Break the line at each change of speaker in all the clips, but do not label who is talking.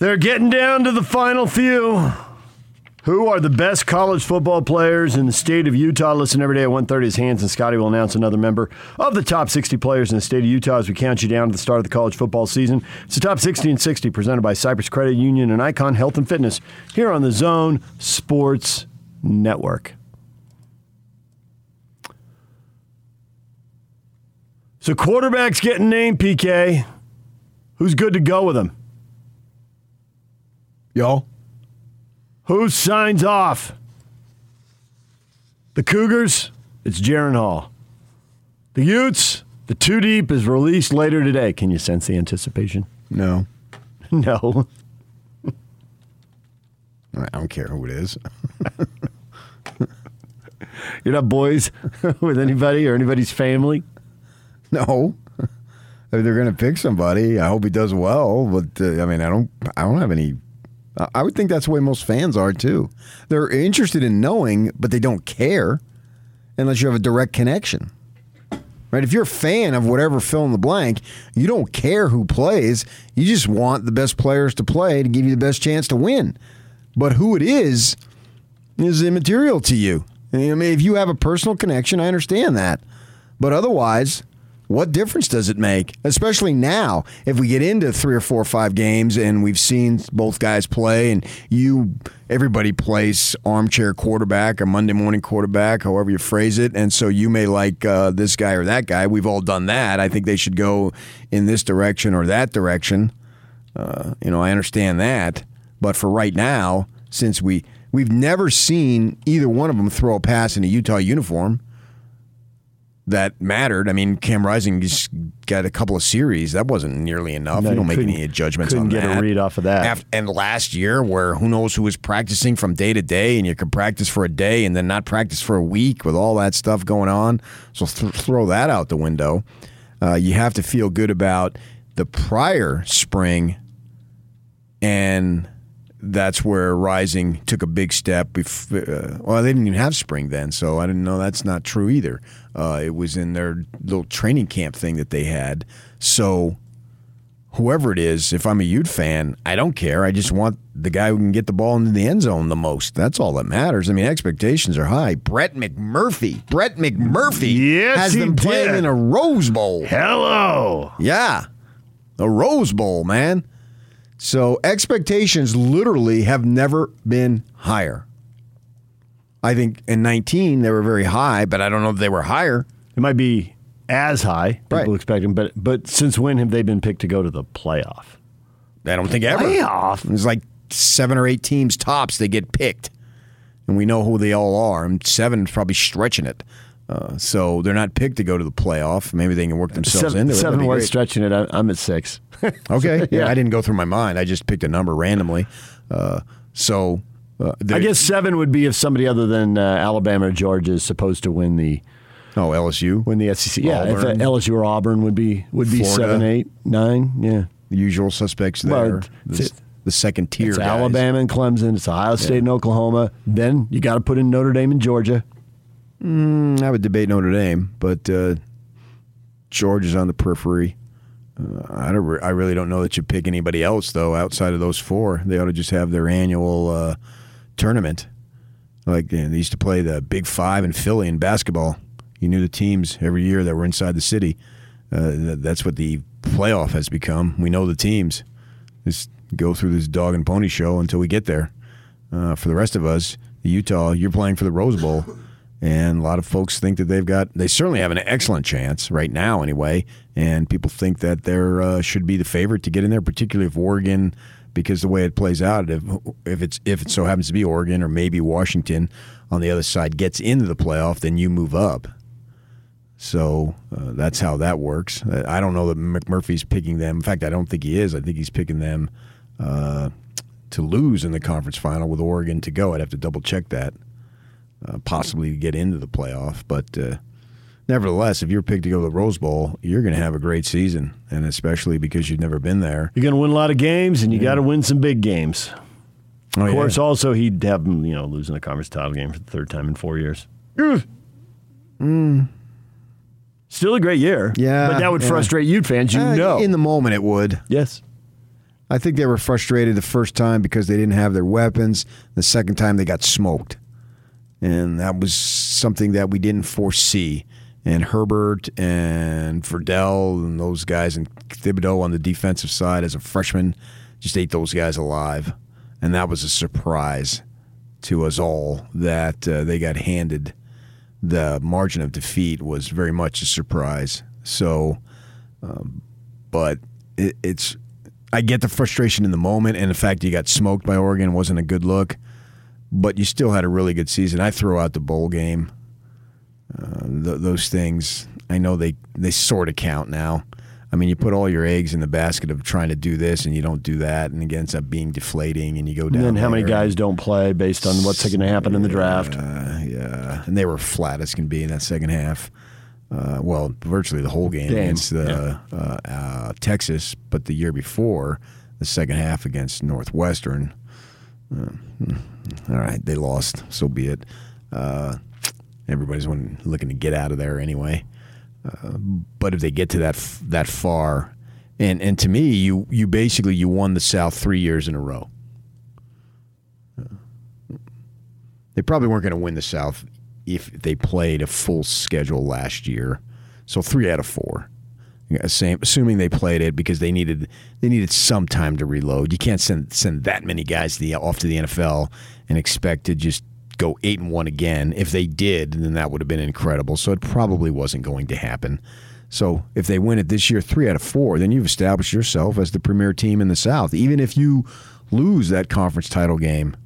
They're getting down to the final few. Who are the best college football players in the state of Utah? Listen every day at 1.30 as Hans and Scotty will announce another member of the top 60 players in the state of Utah as we count you down to the start of the college football season. It's the top 60 and 60 presented by Cyprus Credit Union and Icon Health and Fitness here on the Zone Sports Network. So quarterback's getting named, PK. Who's good to go with him?
Yo.
Who signs off? The Cougars? It's Jaren Hall. The Utes? The Two Deep is released later today. Can you sense the anticipation?
No.
No.
I don't care who it is.
You're not boys with anybody or anybody's family?
No. If they're going to pick somebody, I hope he does well. But uh, I mean, I don't. I don't have any. I- would think that's the way most fans are too. They're interested in knowing, but they don't care unless you have a direct connection. Right? If you're a fan of whatever fill in the blank, you don't care who plays. You just want the best players to play to give you the best chance to win. But who it is is immaterial to you. I mean, if you have a personal connection, I understand that. But otherwise, what difference does it make? Especially now, if we get into three or four or five games and we've seen both guys play, and you, everybody plays armchair quarterback or Monday morning quarterback, however you phrase it. And so you may like uh, this guy or that guy. We've all done that. I think they should go in this direction or that direction. Uh, you know, I understand that. But for right now, since we we've never seen either one of them throw a pass in a Utah uniform that mattered. I mean, Cam Rising just got a couple of series. That wasn't nearly enough.
No,
you don't make any judgments
couldn't
on
get a read off of that.
Af- and last year, where who knows who was practicing from day to day, and you could practice for a day and then not practice for a week with all that stuff going on. So th- throw that out the window. Uh, you have to feel good about the prior spring and that's where Rising took a big step. Uh, well, they didn't even have spring then, so I didn't know that's not true either. Uh, it was in their little training camp thing that they had. So, whoever it is, if I'm a Ute fan, I don't care. I just want the guy who can get the ball into the end zone the most. That's all that matters. I mean, expectations are high. Brett McMurphy, Brett McMurphy
Yes,
has
he
them playing
did.
in a Rose Bowl.
Hello.
Yeah. A Rose Bowl, man. So expectations literally have never been higher. I think in 19 they were very high, but I don't know if they were higher.
It might be as high, people
Right.
expect him, but but since when have they been picked to go to the playoff?
I don't think ever.
Playoff?
There's like seven or eight teams tops that get picked, and we know who they all are. And seven is probably stretching it. Uh, so they're not picked to go to the playoff. Maybe they can work themselves
Seven,
into it.
seven was stretching it. I, I'm at six.
Okay, yeah,
Yeah.
I didn't go through my mind. I just picked a number randomly. Uh, so uh,
I guess seven would be if somebody other than uh, Alabama or Georgia is supposed to win the
oh LSU,
win the SEC. Yeah, if uh, LSU or Auburn would be would be
Florida.
seven, eight, nine. Yeah,
the usual suspects there. the, second tier
it's
guys.
Alabama and Clemson. It's Ohio State and Oklahoma. Then you got to put in Notre Dame and Georgia.
Mm, I would debate Notre Dame, but uh, Georgia's on the periphery. Uh, I don't. Re- I really don't know that you pick anybody else though outside of those four. They ought to just have their annual uh, tournament. Like you know, they used to play the Big Five in Philly in basketball. You knew the teams every year that were inside the city. Uh, th- that's what the playoff has become. We know the teams. Just go through this dog and pony show until we get there. Uh, for the rest of us, Utah, you're playing for the Rose Bowl, and a lot of folks think that they've got. They certainly have an excellent chance right now, anyway. And people think that they uh, should be the favorite to get in there, particularly if Oregon, because the way it plays out, if if it's if it so happens to be Oregon or maybe Washington on the other side gets into the playoff, then you move up. So uh, that's how that works. Uh, I don't know that McMurphy's picking them. In fact, I don't think he is. I think he's picking them uh, to lose in the conference final with Oregon to go. I'd have to double check that. Uh, possibly to get into the playoff, but uh, nevertheless, if you're picked to go to the Rose Bowl, you're going to have a great season, and especially because you've never been there.
You're going to win a lot of games, and you got to win some big games.
Oh,
Of
yeah.
course, also he'd have them, you know, losing a conference title game for the third time in four years. Still a great year.
Yeah,
but that would
yeah.
frustrate Ute fans. You
Uh,
know.
in the moment it would.
yes.
I think they were frustrated the first time because they didn't have their weapons. The second time they got smoked. And that was something that we didn't foresee. And Herbert and Verdell and those guys and Thibodeaux on the defensive side as a freshman just ate those guys alive. And that was a surprise to us all that uh, they got handed the margin of defeat was very much a surprise. So, um, but it, it's I get the frustration in the moment, and the fact you got smoked by Oregon wasn't a good look. But you still had a really good season. I throw out the bowl game. Uh, th- those things, I know they they sort of count now. I mean, you put all your eggs in the basket of trying to do this, and you don't do that, and it ends up being deflating, and you go down.
And then how many guys don't play based on what's going to happen in the draft?
Uh, yeah, and they were flat as can be in that second half. Uh, well, virtually the whole game,
Game,
against the, uh, uh, Texas, but the year before, the second half against Northwestern. Uh, all right, they lost. So be it. Uh, everybody's looking to get out of there anyway. Uh, but if they get to that f- that far, and and to me, you you basically you won the South three years in a row. They probably weren't going to win the South if they played a full schedule last year. So three out of four. Yeah, Same, assuming they played it because they needed they needed some time to reload. You can't send send that many guys the, off to the NFL and expect to just go eight and one again. If they did, then that would have been incredible. So it probably wasn't going to happen. So if they win it this year, three out of four, then you've established yourself as the premier team in the South. Even if you lose that conference title game,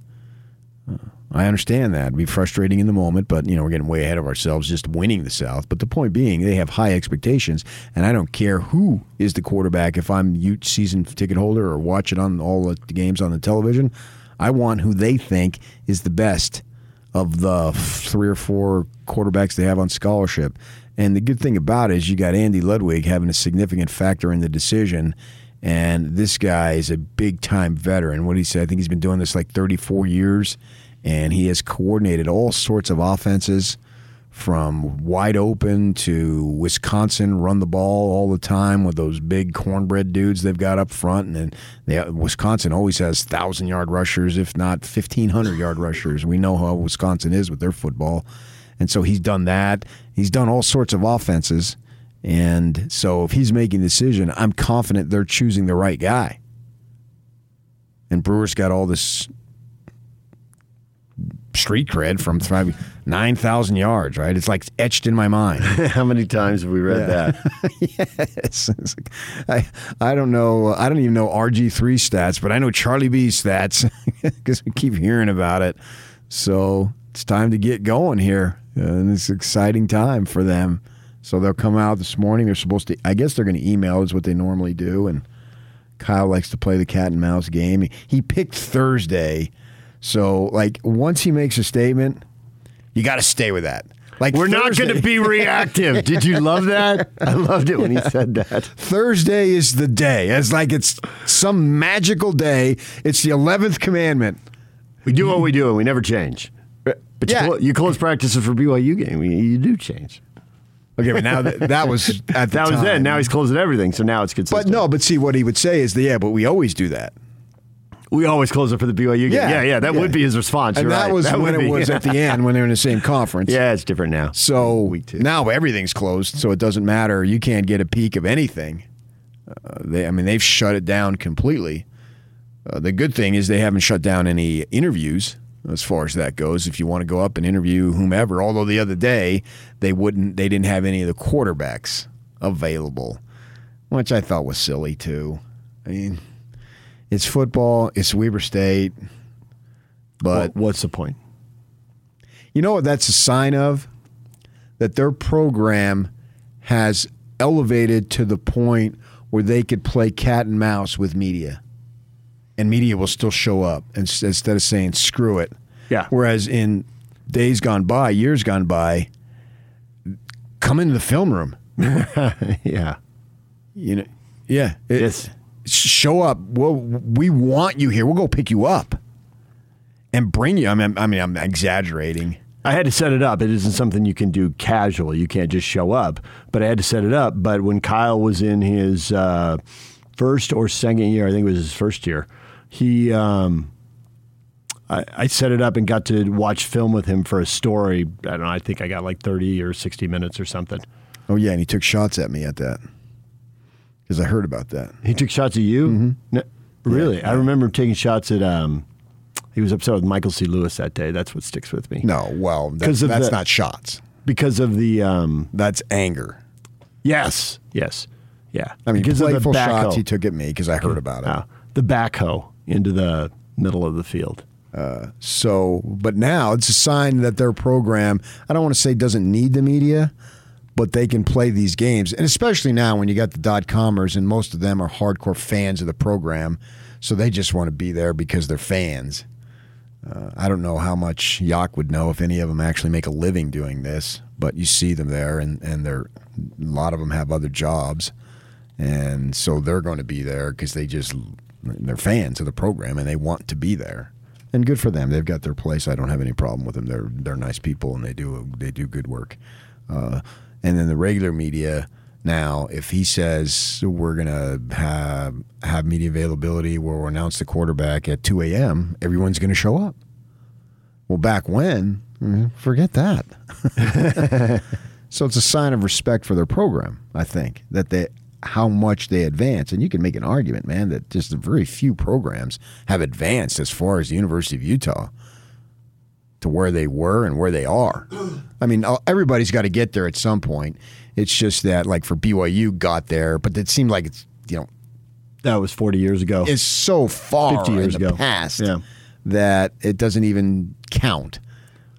uh, I understand that. It'd be frustrating in the moment, but you know, we're getting way ahead of ourselves just winning the South. But the point being, they have high expectations, and I don't care who is the quarterback if I'm Ute season ticket holder or watch it on all the games on the television. I want who they think is the best of the three or four quarterbacks they have on scholarship. And the good thing about it is you got Andy Ludwig having a significant factor in the decision. And this guy is a big time veteran. What he said, I think he's been doing this like 34 years, and he has coordinated all sorts of offenses from wide open to Wisconsin run the ball all the time with those big cornbread dudes they've got up front, and then they, Wisconsin always has thousand yard rushers, if not fifteen hundred yard rushers. We know how Wisconsin is with their football, and so he's done that. He's done all sorts of offenses, and so if he's making a decision, I'm confident they're choosing the right guy. And Brewer's got all this street cred from thriving 9,000 yards, right? It's like etched in my mind.
How many times have we read that?
yes. Like- I, I don't know. I don't even know RG3 stats, but I know Charlie B stats because we keep hearing about it. So it's time to get going here. And it's an exciting time for them. So they'll come out this morning. They're supposed to, I guess they're going to email, is what they normally do. And Kyle likes to play the cat and mouse game. He picked Thursday. So, like, once he makes a statement, you got to stay with that. Like,
We're not going to be reactive. Did you love that? I loved it when he said that.
Thursday is the day. It's like it's some magical day. It's the 11th commandment.
We do what we do, and we never change. But you,
Yeah.
clo- you close practices for BYU game. You, you do change.
Okay, but now that, that was at the
That was then. Now he's closing everything, so now it's consistent.
But no, but see what he would say is the yeah, but we always do that.
We always close it for the BYU game.
Yeah,
Yeah, yeah, that
yeah.
would be his response.
And
You're
that
right.
was
That
when it
be.
was at the end when they're in the same conference.
yeah, it's different now.
So now everything's closed, so it doesn't matter. You can't get a peek of anything. Uh, they, I mean, they've shut it down completely. Uh, the good thing is they haven't shut down any interviews as far as that goes. If you want to go up and interview whomever, although the other day they wouldn't, they didn't have any of the quarterbacks available, which I thought was silly too. I mean, it's football, it's Weber State, but
Well, what's the point?
you know what that's a sign of? That their program has elevated to the point where they could play cat and mouse with media. And media will still show up ins- instead of saying screw it.
Yeah.
Whereas in days gone by, years gone by, come into the film room.
yeah.
You know, yeah. it-
Yes.
Show up. Well, we want you here. We'll go pick you up and bring you. I mean, I mean, I'm exaggerating.
I had to set it up. It isn't something you can do casually. You can't just show up. But I had to set it up. But when Kyle was in his uh, first or second year, I think it was his first year, he um, I, I set it up and got to watch film with him for a story. I don't know. I think I got like thirty or sixty minutes or something.
Oh yeah, and he took shots at me at that because I heard about that.
He took shots at you. No, really, I remember him taking shots at. Um, he was upset with Michael C. Lewis that day. That's what sticks with me.
No, well,
of
that's
the-
not shots.
because of the. Um,
That's anger.
yes, yes, yeah.
I mean,
because of the
playful shots he took at me because I heard about it.
The backhoe into the middle of the field.
So, but now it's a sign that their program, I don't want to say doesn't need the media, but they can play these games. And especially now when you got the dot comers and most of them are hardcore fans of the program. So they just want to be there because they're fans. Uh, I don't know how much Yak would know if any of them actually make a living doing this, but you see them there and, and they're, a lot of them have other jobs. And so they're going to be there because they just, they're fans of the program and they want to be there and good for them. They've got their place. I don't have any problem with them. They're they're nice people and they do they do good work. Uh, and then the regular media now, if he says we're gonna have have media availability, where we'll announce the quarterback at two a.m., everyone's gonna show up. Well, back when, mm, forget that. so it's a sign of respect for their program. I think that they how much they advance, and you can make an argument, man, that just very few programs have advanced as far as the University of Utah to where they were and where they are. I mean, everybody's got to get there at some point. It's just that, like for BYU, got there, but it seemed like it's you know
That was forty years ago.
It's so far
50 years
in the
ago.
past
Yeah.
that it doesn't even count.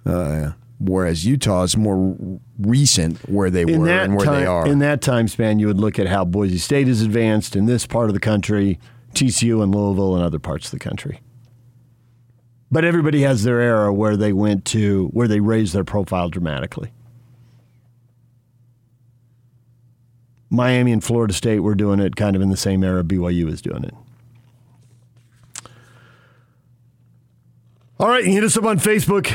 Uh, whereas Utah is more recent where they
in
were and where
time,
they are.
in that time span, you would look at how Boise State is advanced in this part of the country, TCU and Louisville and other parts of the country. But everybody has their era where they went to where they raised their profile dramatically. Miami and Florida State were doing it kind of in the same era BYU was doing it. All right, hit us up on Facebook,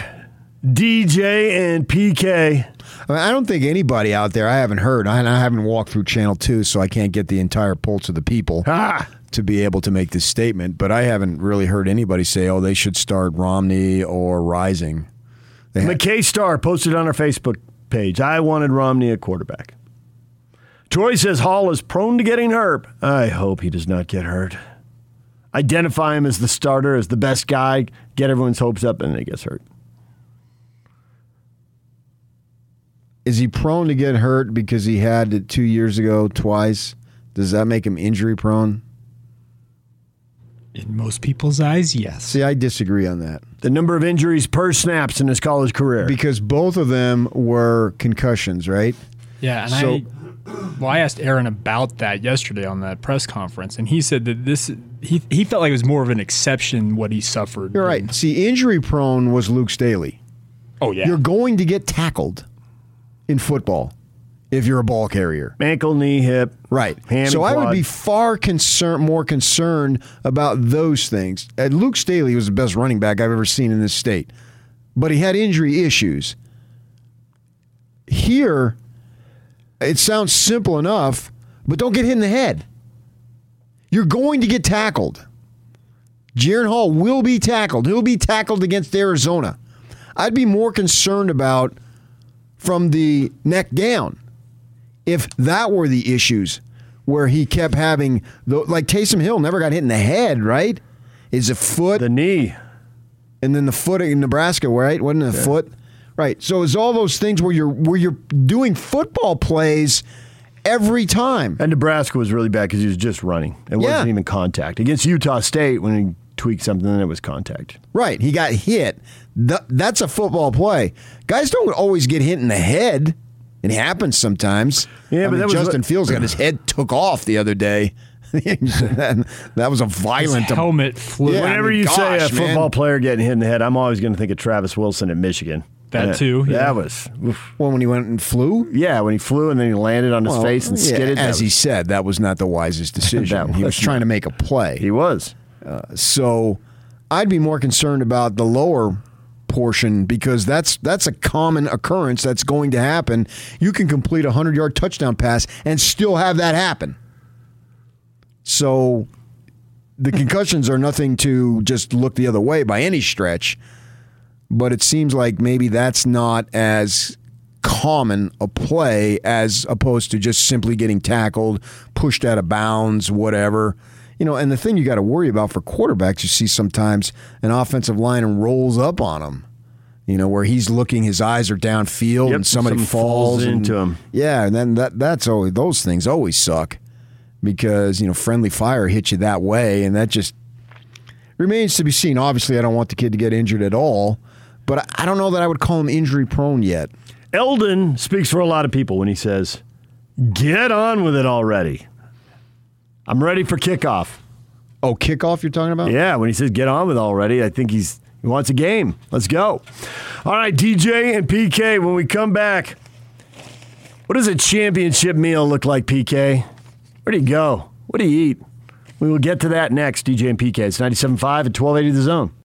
DJ and PK.
I, mean, I don't think anybody out there, I haven't heard, I, I haven't walked through Channel 2, so I can't get the entire pulse of the people
Ah,
to be able to make this statement, but I haven't really heard anybody say, oh, they should start Romney or Rising. They had-
McKay Star posted on our Facebook page. I wanted Romney a quarterback. Troy says Hall is prone to getting hurt. I hope he does not get hurt. Identify him as the starter, as the best guy, get everyone's hopes up, and then he gets hurt.
Is he prone to get hurt because he had it two years ago twice? Does that make him injury prone?
In most people's eyes, yes.
See, I disagree on that.
The number of injuries per snaps in his college career.
Because both of them were concussions, right?
Yeah, and
So-
I well, I asked Aaron about that yesterday on that press conference, and he said that this he he felt like it was more of an exception what he suffered.
You're right. See, injury prone was Luke Staley.
Oh yeah.
You're going to get tackled in football if you're a ball carrier.
Ankle, knee, hip.
Right.
Hand
so I would be far concerned, more concerned about those things. And Luke Staley was the best running back I've ever seen in this state, but he had injury issues. Here, it sounds simple enough, but don't get hit in the head. You're going to get tackled. Jaren Hall will be tackled. He'll be tackled against Arizona. I'd be more concerned about from the neck down if that were the issues where he kept having the like Taysom Hill never got hit in the head, right? Is a foot
The knee.
and then the foot in Nebraska, right? Wasn't it a foot? Right. So it's all those things where you're where you're doing football plays every time.
And Nebraska was really bad because he was just running. It
Yeah.
wasn't even contact. Against Utah State, when he tweaked something, then it was contact.
Right. He got hit. Th- that's a football play. Guys don't always get hit in the head. It happens sometimes.
Yeah,
I
but
mean,
that was
Justin
what-
Fields got his head took off the other day. that, that was a
His
violent.
helmet flew.
Yeah, I
Whenever
mean,
you say a
gosh, man.
football player getting hit in the head, I'm always going to think of Travis Wilson at Michigan.
That
And
too, yeah.
That was, oof.
Well, when he went and flew,
yeah, when he flew and then he landed on his
Well,
face and
yeah,
skidded. that
as he said, that was not the wisest decision.
That
he was
was
trying to make a play.
he was.
Uh, so I'd be more concerned about the lower portion because that's that's a common occurrence that's going to happen. You can complete a 100-yard touchdown pass and still have that happen. So the concussions are nothing to just look the other way by any stretch. But it seems like maybe that's not as common a play as opposed to just simply getting tackled, pushed out of bounds, whatever. You know, and the thing you got to worry about for quarterbacks, you see sometimes an offensive line rolls up on him. You know, where he's looking, his eyes are downfield,
Yep,
and somebody falls,
falls
and-
into him.
Yeah, and then that that's always those things always suck because you know friendly fire hits you that way, and that just remains to be seen. Obviously, I don't want the kid to get injured at all, but I- I don't know that I would call him injury prone yet.
Eldon speaks for a lot of people when he says, "Get on with it already." I'm ready for kickoff.
Oh, kickoff you're talking about?
Yeah, when he says "get on with already," I think he's he wants a game. Let's go. All right, DJ and PK. When we come back, what does a championship meal look like, PK? Where do you go? What do you eat? We will get to that next, DJ and PK. It's 97.5 at 1280 The Zone.